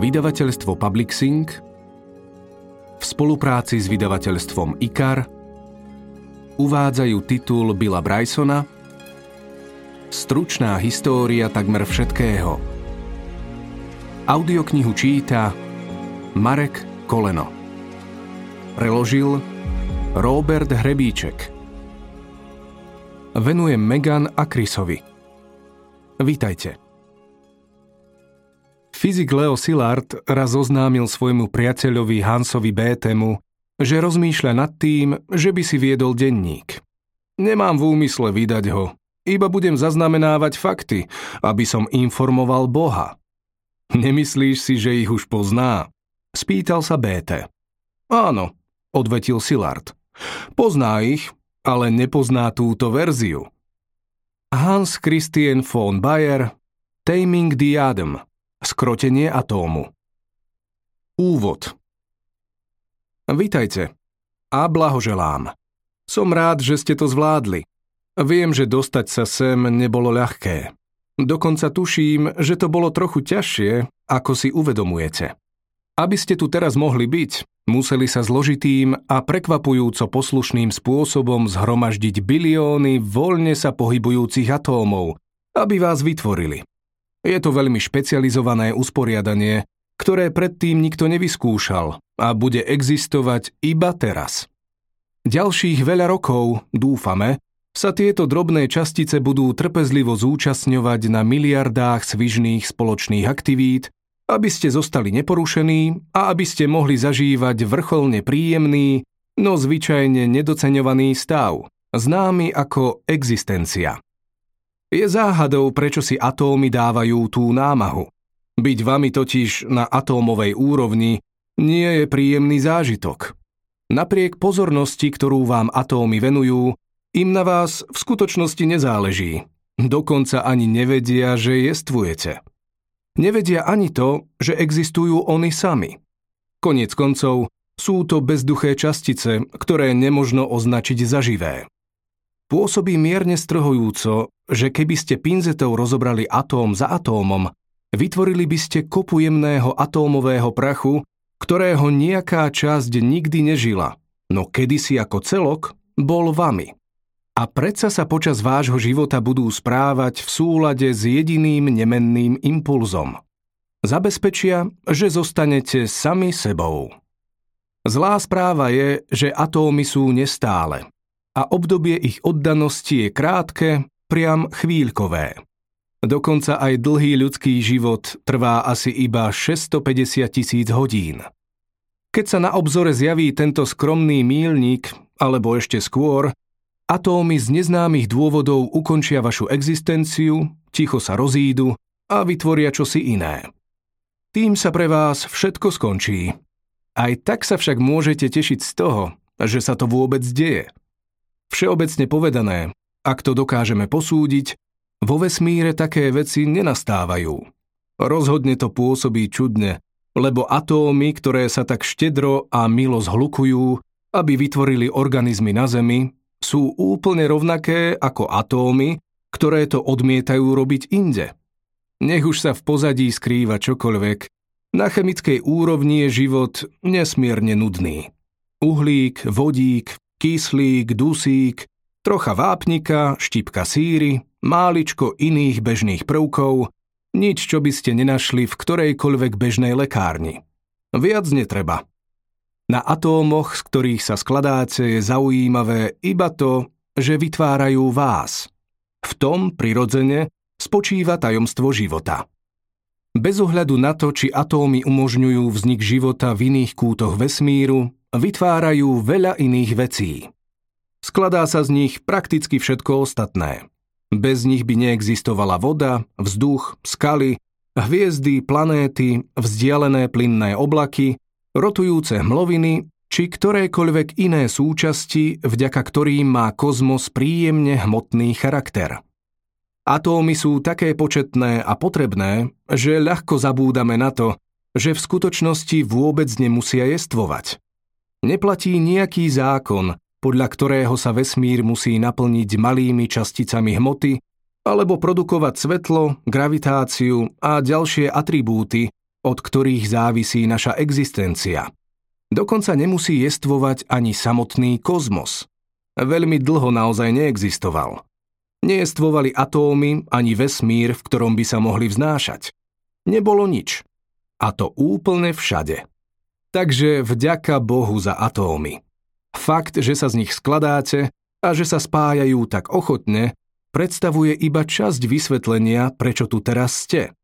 Vydavateľstvo Publixing v spolupráci s vydavateľstvom IKAR uvádzajú titul Billa Brysona Stručná história takmer všetkého. Audioknihu číta Marek Koleno. Preložil Robert Hrebíček. Venujem Megan a Chrisovi. Vítajte. Fyzik Leo Szilard raz oznámil svojmu priateľovi Hansovi Bétemu, že rozmýšľa nad tým, že by si viedol denník. Nemám v úmysle vydať ho, iba budem zaznamenávať fakty, aby som informoval Boha. Nemyslíš si, že ich už pozná? Spýtal sa Béte. Áno, odvetil Szilard. Pozná ich, ale nepozná túto verziu. Hans Christian von Bayer, Taming the Atom – Skrotenie atómu Úvod Vítajte a blahoželám. Som rád, že ste to zvládli. Viem, že dostať sa sem nebolo ľahké. Dokonca tuším, že to bolo trochu ťažšie, ako si uvedomujete. Aby ste tu teraz mohli byť, museli sa zložitým a prekvapujúco poslušným spôsobom zhromaždiť bilióny voľne sa pohybujúcich atómov, aby vás vytvorili. Je to veľmi špecializované usporiadanie, ktoré predtým nikto nevyskúšal a bude existovať iba teraz. Ďalších veľa rokov, dúfame, sa tieto drobné častice budú trpezlivo zúčastňovať na miliardách svižných spoločných aktivít, aby ste zostali neporušení a aby ste mohli zažívať vrcholne príjemný, no zvyčajne nedoceňovaný stav, známy ako existencia. Je záhadou, prečo si atómy dávajú tú námahu. Byť vami totiž na atómovej úrovni nie je príjemný zážitok. Napriek pozornosti, ktorú vám atómy venujú, im na vás v skutočnosti nezáleží. Dokonca ani nevedia, že jestvujete. Nevedia ani to, že existujú oni sami. Konec koncov sú to bezduché častice, ktoré nemožno označiť za živé. Pôsobí mierne strhujúco, že keby ste pinzetou rozobrali atóm za atómom, vytvorili by ste kopu jemného atómového prachu, ktorého nejaká časť nikdy nežila, no kedysi ako celok bol vami. A predsa sa počas vášho života budú správať v súlade s jediným nemenným impulzom. Zabezpečia, že zostanete sami sebou. Zlá správa je, že atómy sú nestále a obdobie ich oddanosti je krátke, priam chvíľkové. Dokonca aj dlhý ľudský život trvá asi iba 650 tisíc hodín. Keď sa na obzore zjaví tento skromný mílnik, alebo ešte skôr, atómy z neznámych dôvodov ukončia vašu existenciu, ticho sa rozídu a vytvoria čosi iné. Tým sa pre vás všetko skončí. Aj tak sa však môžete tešiť z toho, že sa to vôbec deje. Všeobecne povedané, ak to dokážeme posúdiť, vo vesmíre také veci nenastávajú. Rozhodne to pôsobí čudne, lebo atómy, ktoré sa tak štedro a milo zhlukujú, aby vytvorili organizmy na Zemi, sú úplne rovnaké ako atómy, ktoré to odmietajú robiť inde. Nech už sa v pozadí skrýva čokoľvek, na chemickej úrovni je život nesmierne nudný. Uhlík, vodík, kyslík, dusík, trocha vápnika, štipka síry, máličko iných bežných prvkov, nič, čo by ste nenašli v ktorejkoľvek bežnej lekárni. Viac netreba. Na atómoch, z ktorých sa skladáte, je zaujímavé iba to, že vytvárajú vás. V tom, prirodzene, spočíva tajomstvo života. Bez ohľadu na to, či atómy umožňujú vznik života v iných kútoch vesmíru, vytvárajú veľa iných vecí. Skladá sa z nich prakticky všetko ostatné. Bez nich by neexistovala voda, vzduch, skaly, hviezdy, planéty, vzdialené plynné oblaky, rotujúce hmloviny či ktorékoľvek iné súčasti, vďaka ktorým má kozmos príjemne hmotný charakter. Atómy sú také početné a potrebné, že ľahko zabúdame na to, že v skutočnosti vôbec nemusia jestvovať. Neplatí nejaký zákon, podľa ktorého sa vesmír musí naplniť malými časticami hmoty alebo produkovať svetlo, gravitáciu a ďalšie atribúty, od ktorých závisí naša existencia. Dokonca nemusí jestvovať ani samotný kozmos. Veľmi dlho naozaj neexistoval. Nejestvovali atómy ani vesmír, v ktorom by sa mohli vznášať. Nebolo nič. A to úplne všade. Takže vďaka Bohu za atómy. Fakt, že sa z nich skladáte a že sa spájajú tak ochotne, predstavuje iba časť vysvetlenia, prečo tu teraz ste.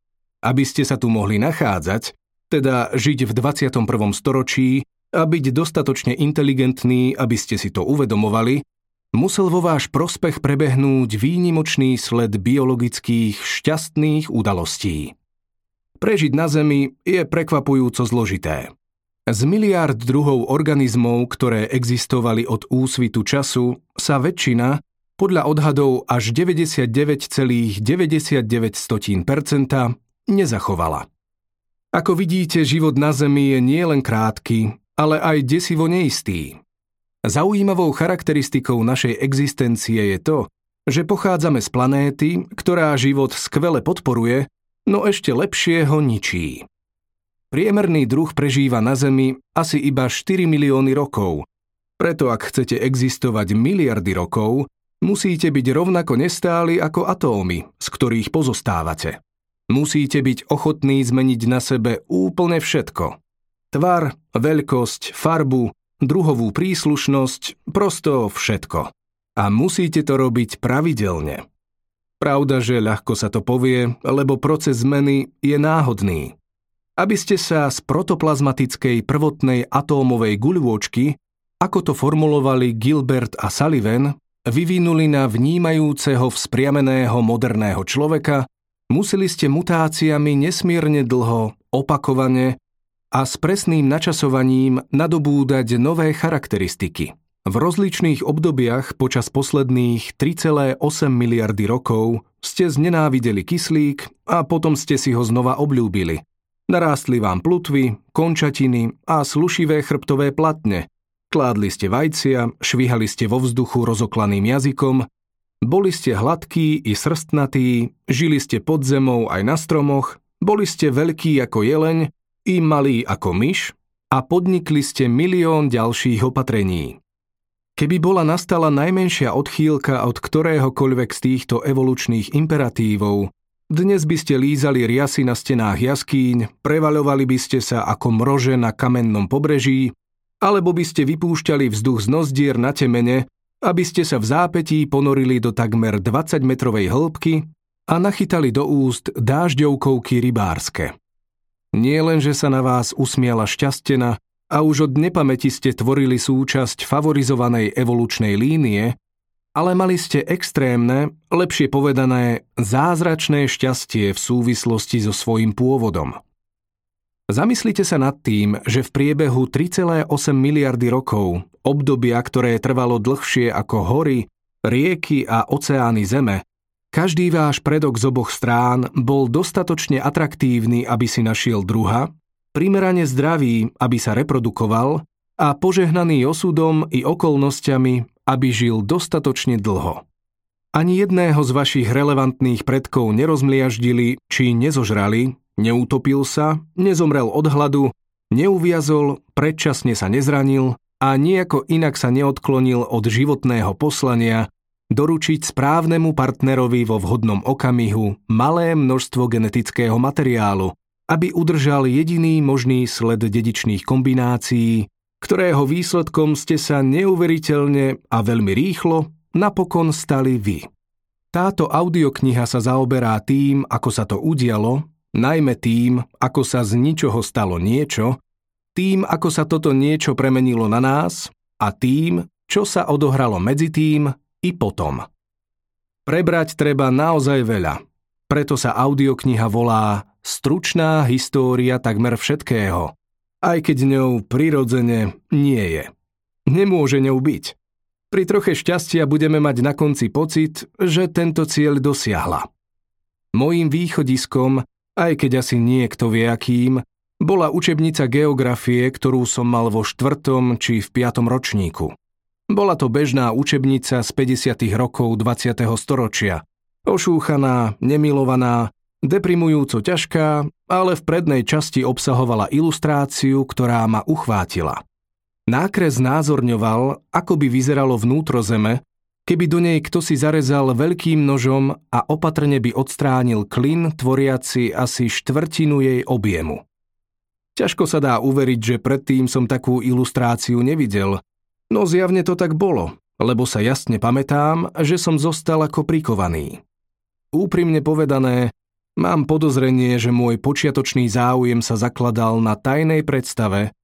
Aby ste sa tu mohli nachádzať, teda žiť v 21. storočí a byť dostatočne inteligentní, aby ste si to uvedomovali, musel vo váš prospech prebehnúť výnimočný sled biologických šťastných udalostí. Prežiť na Zemi je prekvapujúco zložité. Z miliárd druhov organizmov, ktoré existovali od úsvitu času, sa väčšina, podľa odhadov až 99,99% nezachovala. Ako vidíte, život na Zemi je nielen krátky, ale aj desivo neistý. Zaujímavou charakteristikou našej existencie je to, že pochádzame z planéty, ktorá život skvele podporuje, no ešte lepšie ho ničí. Priemerný druh prežíva na Zemi asi iba 4 milióny rokov. Preto ak chcete existovať miliardy rokov, musíte byť rovnako nestáli ako atómy, z ktorých pozostávate. Musíte byť ochotní zmeniť na sebe úplne všetko. Tvar, veľkosť, farbu, druhovú príslušnosť, prosto všetko. A musíte to robiť pravidelne. Pravda, že ľahko sa to povie, lebo proces zmeny je náhodný aby ste sa z protoplazmatickej prvotnej atómovej guľôčky, ako to formulovali Gilbert a Sullivan, vyvinuli na vnímajúceho vzpriameného moderného človeka, museli ste mutáciami nesmierne dlho, opakovane a s presným načasovaním nadobúdať nové charakteristiky. V rozličných obdobiach počas posledných 3,8 miliardy rokov ste znenávideli kyslík a potom ste si ho znova obľúbili – Narástli vám plutvy, končatiny a slušivé chrbtové platne. Kládli ste vajcia, švihali ste vo vzduchu rozoklaným jazykom, boli ste hladkí i srstnatí, žili ste pod zemou aj na stromoch, boli ste veľkí ako jeleň i malí ako myš a podnikli ste milión ďalších opatrení. Keby bola nastala najmenšia odchýlka od ktoréhokoľvek z týchto evolučných imperatívov, dnes by ste lízali riasy na stenách jaskýň, prevaľovali by ste sa ako mrože na kamennom pobreží, alebo by ste vypúšťali vzduch z nozdier na temene, aby ste sa v zápetí ponorili do takmer 20-metrovej hĺbky a nachytali do úst dážďovkovky rybárske. Nie len, že sa na vás usmiala šťastena a už od nepamäti ste tvorili súčasť favorizovanej evolučnej línie, ale mali ste extrémne, lepšie povedané, zázračné šťastie v súvislosti so svojím pôvodom. Zamyslite sa nad tým, že v priebehu 3,8 miliardy rokov, obdobia, ktoré trvalo dlhšie ako hory, rieky a oceány Zeme, každý váš predok z oboch strán bol dostatočne atraktívny, aby si našiel druha, primerane zdravý, aby sa reprodukoval a požehnaný osudom i okolnostiami, aby žil dostatočne dlho. Ani jedného z vašich relevantných predkov nerozmliaždili či nezožrali, neutopil sa, nezomrel od hladu, neuviazol, predčasne sa nezranil a nejako inak sa neodklonil od životného poslania doručiť správnemu partnerovi vo vhodnom okamihu malé množstvo genetického materiálu, aby udržal jediný možný sled dedičných kombinácií, ktorého výsledkom ste sa neuveriteľne a veľmi rýchlo napokon stali vy. Táto audiokniha sa zaoberá tým, ako sa to udialo, najmä tým, ako sa z ničoho stalo niečo, tým, ako sa toto niečo premenilo na nás a tým, čo sa odohralo medzi tým i potom. Prebrať treba naozaj veľa, preto sa audiokniha volá Stručná história takmer všetkého – aj keď ňou prirodzene nie je. Nemôže ňou byť. Pri troche šťastia budeme mať na konci pocit, že tento cieľ dosiahla. Mojím východiskom, aj keď asi niekto vie akým, bola učebnica geografie, ktorú som mal vo štvrtom či v piatom ročníku. Bola to bežná učebnica z 50. rokov 20. storočia. Ošúchaná, nemilovaná, deprimujúco ťažká ale v prednej časti obsahovala ilustráciu, ktorá ma uchvátila. Nákres názorňoval, ako by vyzeralo vnútro Zeme, keby do nej kto si zarezal veľkým nožom a opatrne by odstránil klin, tvoriaci asi štvrtinu jej objemu. Ťažko sa dá uveriť, že predtým som takú ilustráciu nevidel, no zjavne to tak bolo, lebo sa jasne pamätám, že som zostal ako prikovaný. Úprimne povedané, mám podozrenie, že môj počiatočný záujem sa zakladal na tajnej predstave,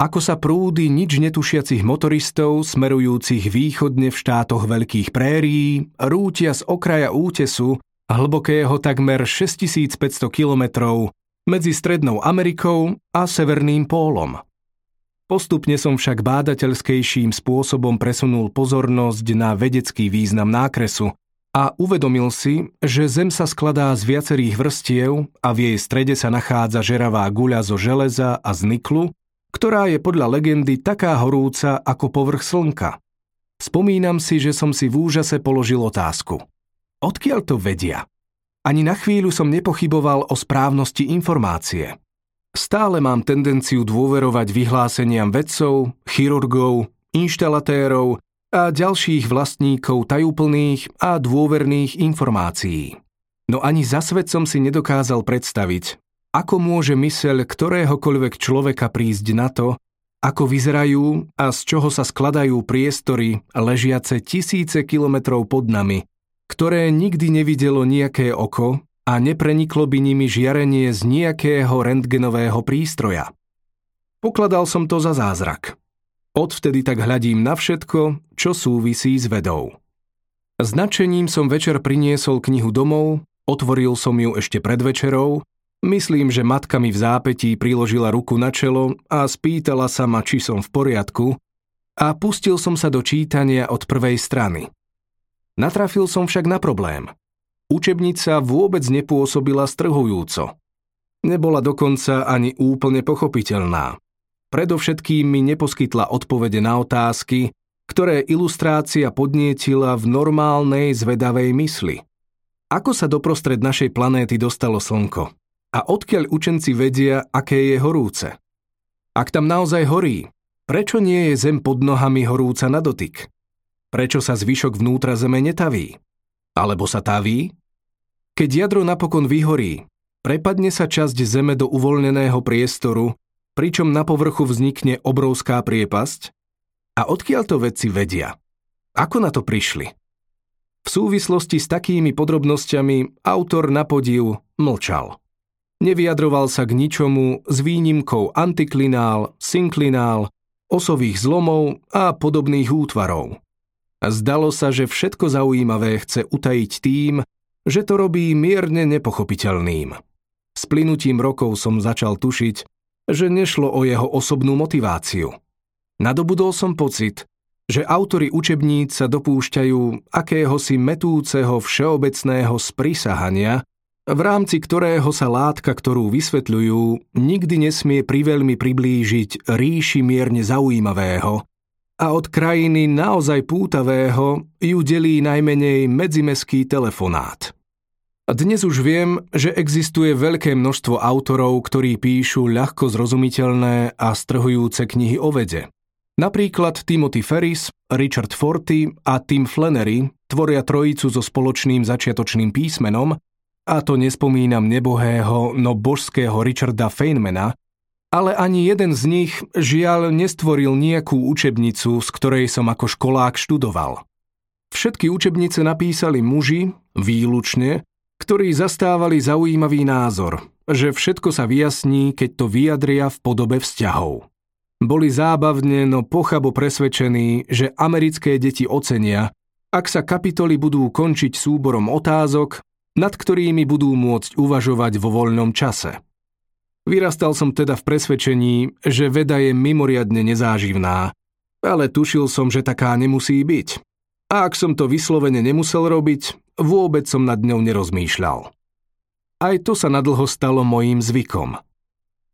ako sa prúdy nič netušiacich motoristov smerujúcich východne v štátoch veľkých prérií rútia z okraja útesu hlbokého takmer 6500 kilometrov medzi Strednou Amerikou a Severným pólom. Postupne som však bádateľskejším spôsobom presunul pozornosť na vedecký význam nákresu a uvedomil si, že Zem sa skladá z viacerých vrstiev a v jej strede sa nachádza žeravá guľa zo železa a z niklu, ktorá je podľa legendy taká horúca ako povrch slnka. Spomínam si, že som si v úžase položil otázku. Odkiaľ to vedia? Ani na chvíľu som nepochyboval o správnosti informácie. Stále mám tendenciu dôverovať vyhláseniam vedcov, chirurgov, inštalatérov a ďalších vlastníkov tajúplných a dôverných informácií. No ani za svet som si nedokázal predstaviť, ako môže myseľ ktoréhokoľvek človeka prísť na to, ako vyzerajú a z čoho sa skladajú priestory ležiace tisíce kilometrov pod nami, ktoré nikdy nevidelo nejaké oko a nepreniklo by nimi žiarenie z nejakého rentgenového prístroja. Pokladal som to za zázrak. Odvtedy tak hľadím na všetko, čo súvisí s vedou. Značením som večer priniesol knihu domov, otvoril som ju ešte pred večerou, myslím, že matka mi v zápetí priložila ruku na čelo a spýtala sa ma, či som v poriadku a pustil som sa do čítania od prvej strany. Natrafil som však na problém. Učebnica vôbec nepôsobila strhujúco. Nebola dokonca ani úplne pochopiteľná. Predovšetkým mi neposkytla odpovede na otázky, ktoré ilustrácia podnietila v normálnej zvedavej mysli. Ako sa doprostred našej planéty dostalo Slnko? A odkiaľ učenci vedia, aké je horúce? Ak tam naozaj horí, prečo nie je Zem pod nohami horúca na dotyk? Prečo sa zvyšok vnútra Zeme netaví? Alebo sa taví? Keď jadro napokon vyhorí, prepadne sa časť Zeme do uvoľneného priestoru pričom na povrchu vznikne obrovská priepasť? A odkiaľ to vedci vedia? Ako na to prišli? V súvislosti s takými podrobnosťami autor na podiv mlčal. Nevyjadroval sa k ničomu s výnimkou antiklinál, synklinál, osových zlomov a podobných útvarov. Zdalo sa, že všetko zaujímavé chce utajiť tým, že to robí mierne nepochopiteľným. S plynutím rokov som začal tušiť, že nešlo o jeho osobnú motiváciu. Nadobudol som pocit, že autory učebníc sa dopúšťajú akéhosi metúceho všeobecného sprisahania, v rámci ktorého sa látka, ktorú vysvetľujú, nikdy nesmie priveľmi priblížiť ríši mierne zaujímavého a od krajiny naozaj pútavého ju delí najmenej medzimeský telefonát. Dnes už viem, že existuje veľké množstvo autorov, ktorí píšu ľahko zrozumiteľné a strhujúce knihy o vede. Napríklad Timothy Ferris, Richard Forty a Tim Flannery tvoria trojicu so spoločným začiatočným písmenom, a to nespomínam nebohého, no božského Richarda Feynmana, ale ani jeden z nich žiaľ nestvoril nejakú učebnicu, z ktorej som ako školák študoval. Všetky učebnice napísali muži, výlučne, ktorí zastávali zaujímavý názor, že všetko sa vyjasní, keď to vyjadria v podobe vzťahov. Boli zábavne, no pochabo presvedčení, že americké deti ocenia, ak sa kapitoly budú končiť súborom otázok, nad ktorými budú môcť uvažovať vo voľnom čase. Vyrastal som teda v presvedčení, že veda je mimoriadne nezáživná, ale tušil som, že taká nemusí byť. A ak som to vyslovene nemusel robiť, Vôbec som nad ňou nerozmýšľal. Aj to sa nadlho stalo mojím zvykom.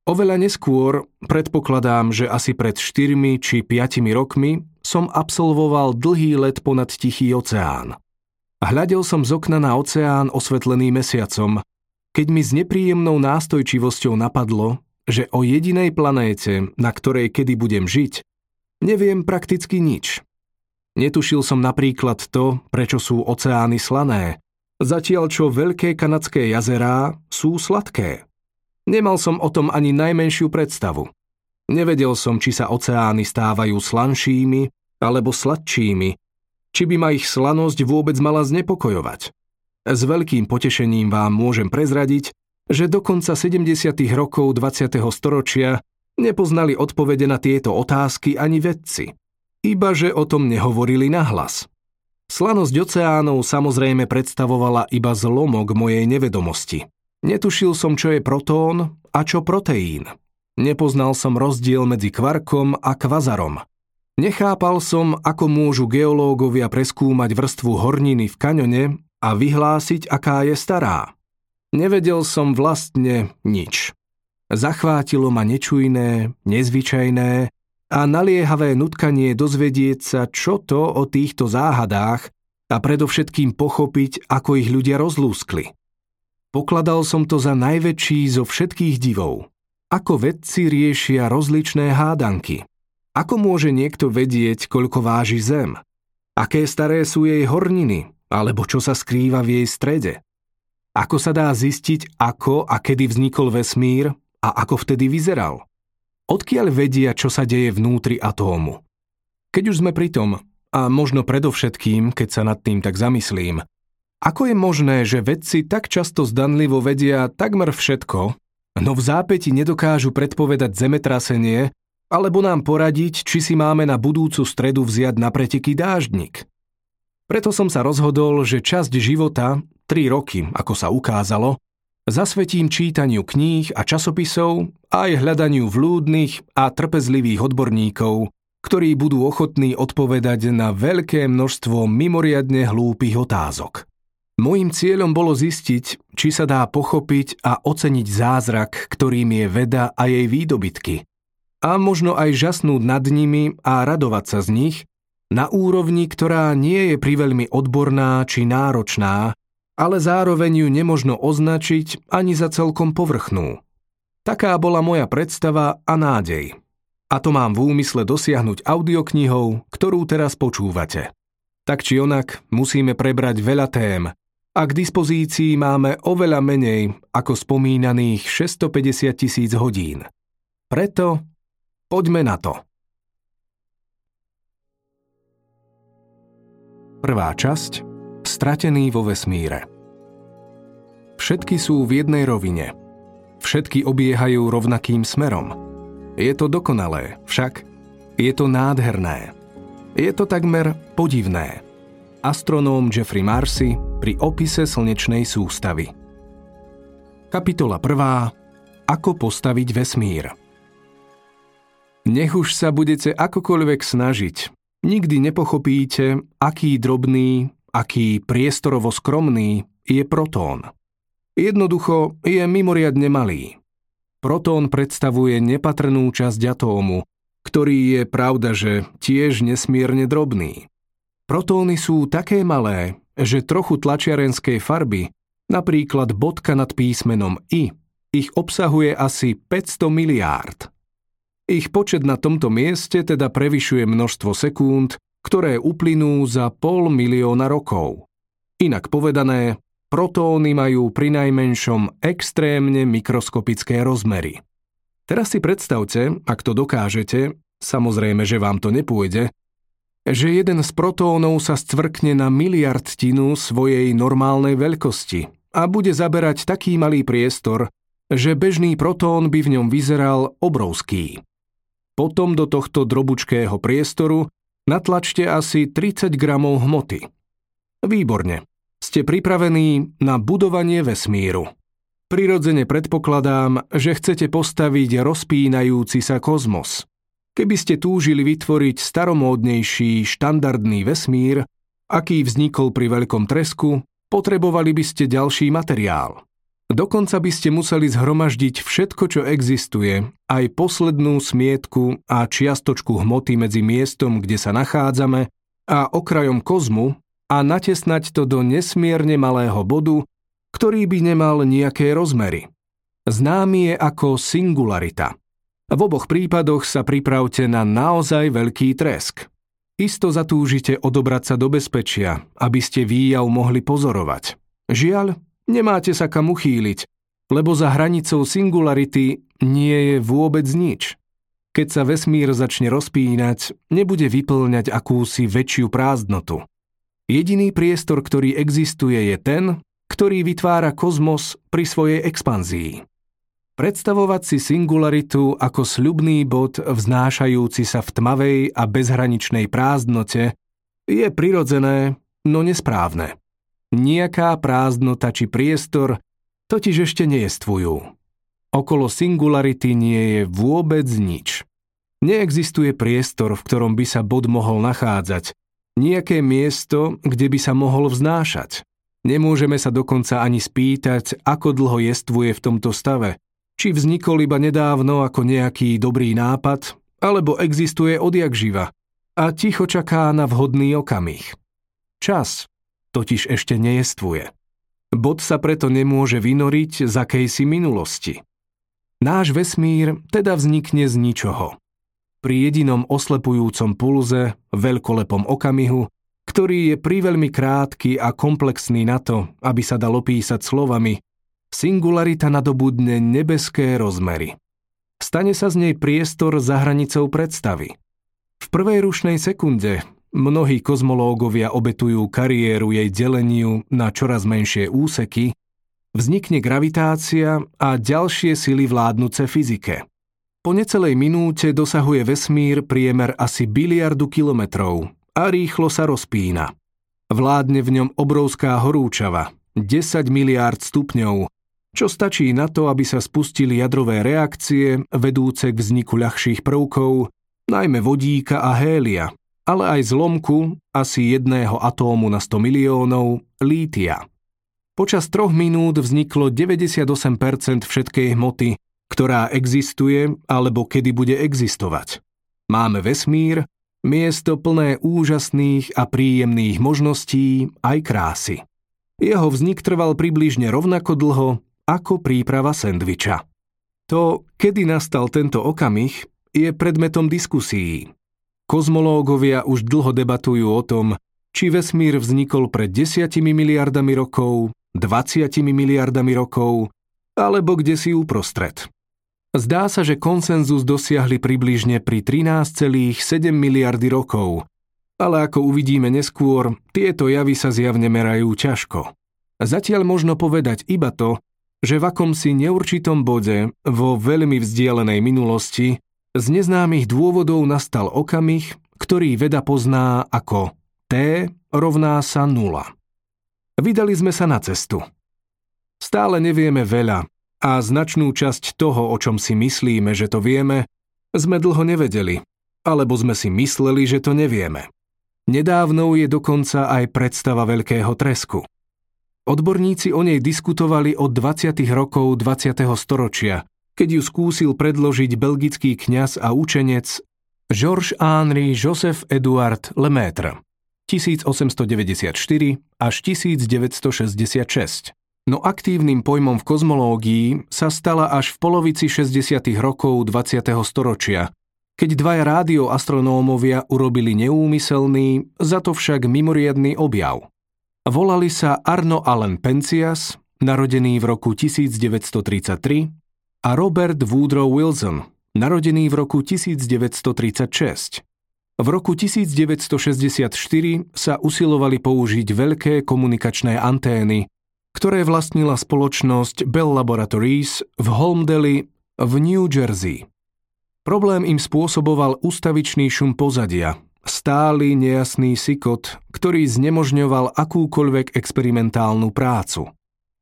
Oveľa neskôr, predpokladám, že asi pred 4 či 5 rokmi, som absolvoval dlhý let ponad Tichý oceán. Hľadel som z okna na oceán osvetlený mesiacom, keď mi s nepríjemnou nástojčivosťou napadlo, že o jedinej planéte, na ktorej kedy budem žiť, neviem prakticky nič. Netušil som napríklad to, prečo sú oceány slané, zatiaľ čo veľké kanadské jazerá sú sladké. Nemal som o tom ani najmenšiu predstavu. Nevedel som, či sa oceány stávajú slanšími alebo sladčími, či by ma ich slanosť vôbec mala znepokojovať. S veľkým potešením vám môžem prezradiť, že do konca 70. rokov 20. storočia nepoznali odpovede na tieto otázky ani vedci, iba že o tom nehovorili nahlas. Slanosť oceánov samozrejme predstavovala iba zlomok mojej nevedomosti. Netušil som, čo je protón a čo proteín. Nepoznal som rozdiel medzi kvarkom a kvazarom. Nechápal som, ako môžu geológovia preskúmať vrstvu horniny v kaňone a vyhlásiť, aká je stará. Nevedel som vlastne nič. Zachvátilo ma nečujné, nezvyčajné a naliehavé nutkanie dozvedieť sa, čo to o týchto záhadách a predovšetkým pochopiť, ako ich ľudia rozlúskli. Pokladal som to za najväčší zo všetkých divov. Ako vedci riešia rozličné hádanky. Ako môže niekto vedieť, koľko váži Zem? Aké staré sú jej horniny? Alebo čo sa skrýva v jej strede? Ako sa dá zistiť, ako a kedy vznikol vesmír a ako vtedy vyzeral? Odkiaľ vedia, čo sa deje vnútri atómu? Keď už sme pri tom, a možno predovšetkým, keď sa nad tým tak zamyslím, ako je možné, že vedci tak často zdanlivo vedia takmer všetko, no v zápäti nedokážu predpovedať zemetrasenie alebo nám poradiť, či si máme na budúcu stredu vziať na preteky dáždnik? Preto som sa rozhodol, že časť života, 3 roky, ako sa ukázalo, zasvetím čítaniu kníh a časopisov aj hľadaniu vlúdnych a trpezlivých odborníkov, ktorí budú ochotní odpovedať na veľké množstvo mimoriadne hlúpych otázok. Mojím cieľom bolo zistiť, či sa dá pochopiť a oceniť zázrak, ktorým je veda a jej výdobytky. A možno aj žasnúť nad nimi a radovať sa z nich, na úrovni, ktorá nie je priveľmi odborná či náročná, ale zároveň ju nemožno označiť ani za celkom povrchnú. Taká bola moja predstava a nádej. A to mám v úmysle dosiahnuť audioknihou, ktorú teraz počúvate. Tak či onak musíme prebrať veľa tém, a k dispozícii máme oveľa menej ako spomínaných 650 tisíc hodín. Preto poďme na to. Prvá časť Stratený vo vesmíre Všetky sú v jednej rovine. Všetky obiehajú rovnakým smerom. Je to dokonalé, však je to nádherné. Je to takmer podivné astronóm Jeffrey Marcy pri opise slnečnej sústavy. Kapitola 1. Ako postaviť vesmír Nech už sa budete akokoľvek snažiť, nikdy nepochopíte, aký drobný, aký priestorovo skromný je protón. Jednoducho je mimoriadne malý. Protón predstavuje nepatrnú časť atómu, ktorý je pravda, že tiež nesmierne drobný. Protóny sú také malé, že trochu tlačiarenskej farby, napríklad bodka nad písmenom I, ich obsahuje asi 500 miliárd. Ich počet na tomto mieste teda prevyšuje množstvo sekúnd, ktoré uplynú za pol milióna rokov. Inak povedané, protóny majú pri najmenšom extrémne mikroskopické rozmery. Teraz si predstavte, ak to dokážete, samozrejme, že vám to nepôjde, že jeden z protónov sa stvrkne na miliardtinu svojej normálnej veľkosti a bude zaberať taký malý priestor, že bežný protón by v ňom vyzeral obrovský. Potom do tohto drobučkého priestoru natlačte asi 30 gramov hmoty. Výborne. Ste pripravení na budovanie vesmíru. Prirodzene predpokladám, že chcete postaviť rozpínajúci sa kozmos – Keby ste túžili vytvoriť staromódnejší, štandardný vesmír, aký vznikol pri veľkom tresku, potrebovali by ste ďalší materiál. Dokonca by ste museli zhromaždiť všetko, čo existuje, aj poslednú smietku a čiastočku hmoty medzi miestom, kde sa nachádzame, a okrajom kozmu a natesnať to do nesmierne malého bodu, ktorý by nemal nejaké rozmery. Známy je ako singularita. V oboch prípadoch sa pripravte na naozaj veľký tresk. Isto zatúžite odobrať sa do bezpečia, aby ste výjav mohli pozorovať. Žiaľ, nemáte sa kam uchýliť, lebo za hranicou singularity nie je vôbec nič. Keď sa vesmír začne rozpínať, nebude vyplňať akúsi väčšiu prázdnotu. Jediný priestor, ktorý existuje, je ten, ktorý vytvára kozmos pri svojej expanzii. Predstavovať si singularitu ako sľubný bod vznášajúci sa v tmavej a bezhraničnej prázdnote je prirodzené, no nesprávne. Nijaká prázdnota či priestor totiž ešte nejestvujú. Okolo singularity nie je vôbec nič. Neexistuje priestor, v ktorom by sa bod mohol nachádzať, nejaké miesto, kde by sa mohol vznášať. Nemôžeme sa dokonca ani spýtať, ako dlho jestvuje v tomto stave, či vznikol iba nedávno ako nejaký dobrý nápad, alebo existuje odjak živa a ticho čaká na vhodný okamih. Čas totiž ešte nejestvuje. Bod sa preto nemôže vynoriť z akejsi minulosti. Náš vesmír teda vznikne z ničoho. Pri jedinom oslepujúcom pulze, veľkolepom okamihu, ktorý je priveľmi krátky a komplexný na to, aby sa dal opísať slovami, singularita nadobudne nebeské rozmery. Stane sa z nej priestor za hranicou predstavy. V prvej rušnej sekunde mnohí kozmológovia obetujú kariéru jej deleniu na čoraz menšie úseky, vznikne gravitácia a ďalšie sily vládnuce fyzike. Po necelej minúte dosahuje vesmír priemer asi biliardu kilometrov a rýchlo sa rozpína. Vládne v ňom obrovská horúčava, 10 miliárd stupňov, čo stačí na to, aby sa spustili jadrové reakcie vedúce k vzniku ľahších prvkov, najmä vodíka a hélia, ale aj zlomku asi jedného atómu na 100 miliónov lítia. Počas troch minút vzniklo 98% všetkej hmoty, ktorá existuje alebo kedy bude existovať. Máme vesmír, Miesto plné úžasných a príjemných možností aj krásy. Jeho vznik trval približne rovnako dlho ako príprava sendviča. To, kedy nastal tento okamih, je predmetom diskusí. Kozmológovia už dlho debatujú o tom, či vesmír vznikol pred desiatimi miliardami rokov, 20 miliardami rokov, alebo kde si uprostred. Zdá sa, že konsenzus dosiahli približne pri 13,7 miliardy rokov, ale ako uvidíme neskôr, tieto javy sa zjavne merajú ťažko. Zatiaľ možno povedať iba to, že v akomsi neurčitom bode vo veľmi vzdialenej minulosti z neznámych dôvodov nastal okamih, ktorý veda pozná ako T rovná sa nula. Vydali sme sa na cestu. Stále nevieme veľa, a značnú časť toho, o čom si myslíme, že to vieme, sme dlho nevedeli, alebo sme si mysleli, že to nevieme. Nedávnou je dokonca aj predstava veľkého tresku. Odborníci o nej diskutovali od 20. rokov 20. storočia, keď ju skúsil predložiť belgický kňaz a učenec Georges-Henri Joseph Eduard Lemaitre 1894 až 1966. No aktívnym pojmom v kozmológii sa stala až v polovici 60. rokov 20. storočia, keď dvaja rádioastronómovia urobili neúmyselný, za to však mimoriadný objav. Volali sa Arno Allen Pencias, narodený v roku 1933, a Robert Woodrow Wilson, narodený v roku 1936. V roku 1964 sa usilovali použiť veľké komunikačné antény, ktoré vlastnila spoločnosť Bell Laboratories v Holmdeli v New Jersey. Problém im spôsoboval ustavičný šum pozadia, stály nejasný sikot, ktorý znemožňoval akúkoľvek experimentálnu prácu.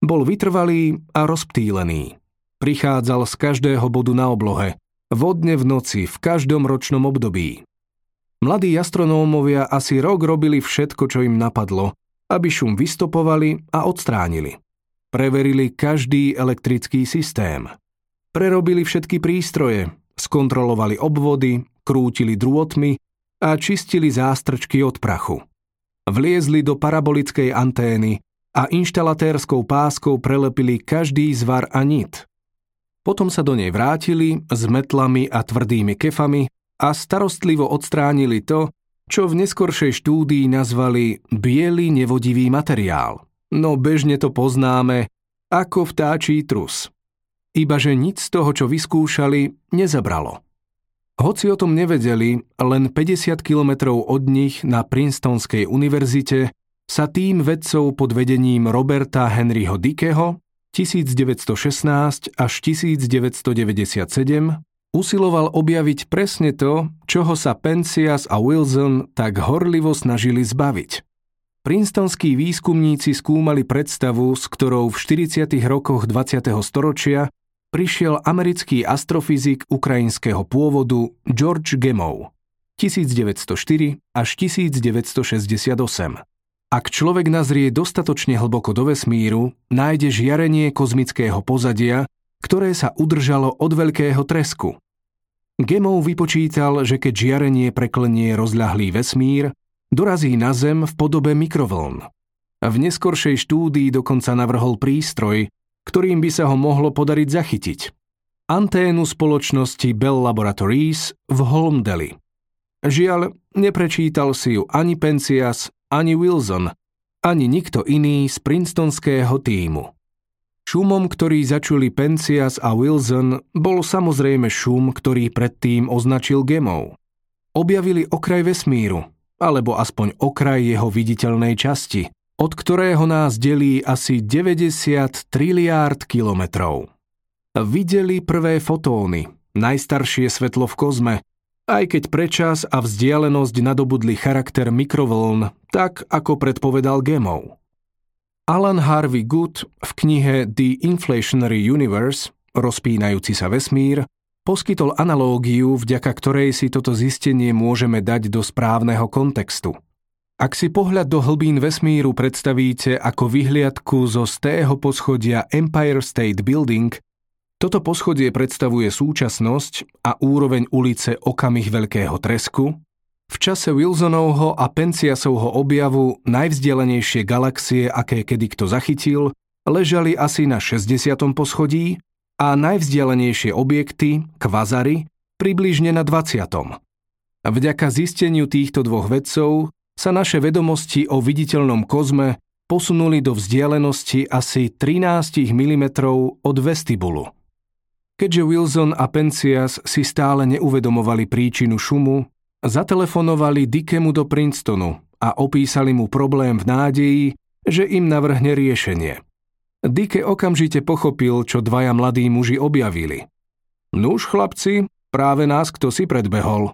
Bol vytrvalý a rozptýlený. Prichádzal z každého bodu na oblohe, vodne v noci, v každom ročnom období. Mladí astronómovia asi rok robili všetko, čo im napadlo, aby šum vystopovali a odstránili. Preverili každý elektrický systém. Prerobili všetky prístroje, skontrolovali obvody, krútili drôtmi a čistili zástrčky od prachu. Vliezli do parabolickej antény a inštalatérskou páskou prelepili každý zvar a nit. Potom sa do nej vrátili s metlami a tvrdými kefami a starostlivo odstránili to, čo v neskoršej štúdii nazvali biely nevodivý materiál. No bežne to poznáme ako vtáčí trus. Ibaže nič z toho, čo vyskúšali, nezabralo. Hoci o tom nevedeli, len 50 kilometrov od nich na Princetonskej univerzite sa tým vedcov pod vedením Roberta Henryho Dickeho 1916 až 1997 usiloval objaviť presne to, čoho sa Penzias a Wilson tak horlivo snažili zbaviť. Princetonskí výskumníci skúmali predstavu, s ktorou v 40. rokoch 20. storočia prišiel americký astrofyzik ukrajinského pôvodu George Gamow 1904 až 1968. Ak človek nazrie dostatočne hlboko do vesmíru, nájde žiarenie kozmického pozadia, ktoré sa udržalo od veľkého tresku. Gemov vypočítal, že keď žiarenie preklenie rozľahlý vesmír, dorazí na Zem v podobe mikrovln. V neskoršej štúdii dokonca navrhol prístroj, ktorým by sa ho mohlo podariť zachytiť. Anténu spoločnosti Bell Laboratories v Holmdeli. Žiaľ, neprečítal si ju ani Penzias, ani Wilson, ani nikto iný z princetonského týmu. Šumom, ktorý začuli Penzias a Wilson, bol samozrejme šum, ktorý predtým označil Gemov. Objavili okraj vesmíru, alebo aspoň okraj jeho viditeľnej časti – od ktorého nás delí asi 90 triliárd kilometrov. Videli prvé fotóny, najstaršie svetlo v kozme, aj keď prečas a vzdialenosť nadobudli charakter mikrovln, tak ako predpovedal Gemov. Alan Harvey Good v knihe The Inflationary Universe, rozpínajúci sa vesmír, poskytol analógiu, vďaka ktorej si toto zistenie môžeme dať do správneho kontextu – ak si pohľad do hlbín vesmíru predstavíte ako vyhliadku zo stého poschodia Empire State Building, toto poschodie predstavuje súčasnosť a úroveň ulice okamih Veľkého tresku, v čase Wilsonovho a Penziasovho objavu najvzdialenejšie galaxie, aké kedy kto zachytil, ležali asi na 60. poschodí a najvzdialenejšie objekty, kvazary, približne na 20. Vďaka zisteniu týchto dvoch vedcov sa naše vedomosti o viditeľnom kozme posunuli do vzdialenosti asi 13 mm od vestibulu. Keďže Wilson a Penzias si stále neuvedomovali príčinu šumu, zatelefonovali Dickemu do Princetonu a opísali mu problém v nádeji, že im navrhne riešenie. Dicke okamžite pochopil, čo dvaja mladí muži objavili. Nuž, chlapci, práve nás kto si predbehol,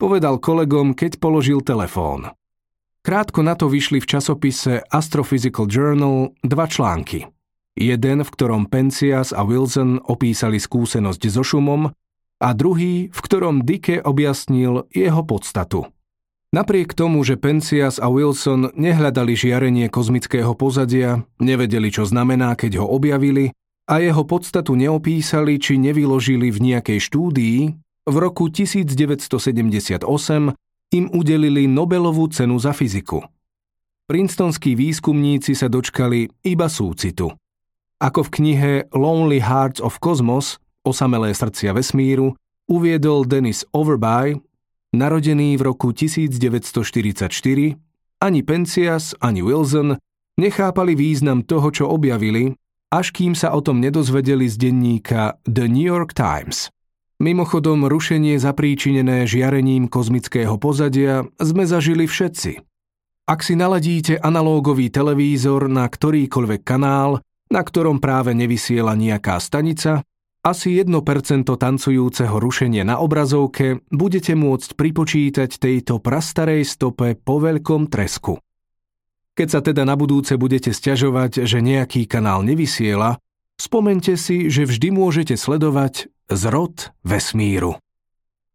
povedal kolegom, keď položil telefón. Krátko na to vyšli v časopise Astrophysical Journal dva články. Jeden, v ktorom Penzias a Wilson opísali skúsenosť so šumom a druhý, v ktorom Dicke objasnil jeho podstatu. Napriek tomu, že Penzias a Wilson nehľadali žiarenie kozmického pozadia, nevedeli, čo znamená, keď ho objavili a jeho podstatu neopísali či nevyložili v nejakej štúdii, v roku 1978 im udelili Nobelovú cenu za fyziku. Princetonskí výskumníci sa dočkali iba súcitu. Ako v knihe Lonely Hearts of Cosmos, Osamelé srdcia vesmíru, uviedol Dennis Overby, narodený v roku 1944, ani Penzias, ani Wilson nechápali význam toho, čo objavili, až kým sa o tom nedozvedeli z denníka The New York Times. Mimochodom, rušenie zapríčinené žiarením kozmického pozadia sme zažili všetci. Ak si naladíte analógový televízor na ktorýkoľvek kanál, na ktorom práve nevysiela nejaká stanica, asi 1% tancujúceho rušenia na obrazovke budete môcť pripočítať tejto prastarej stope po veľkom tresku. Keď sa teda na budúce budete stiažovať, že nejaký kanál nevysiela, spomente si, že vždy môžete sledovať zrod vesmíru.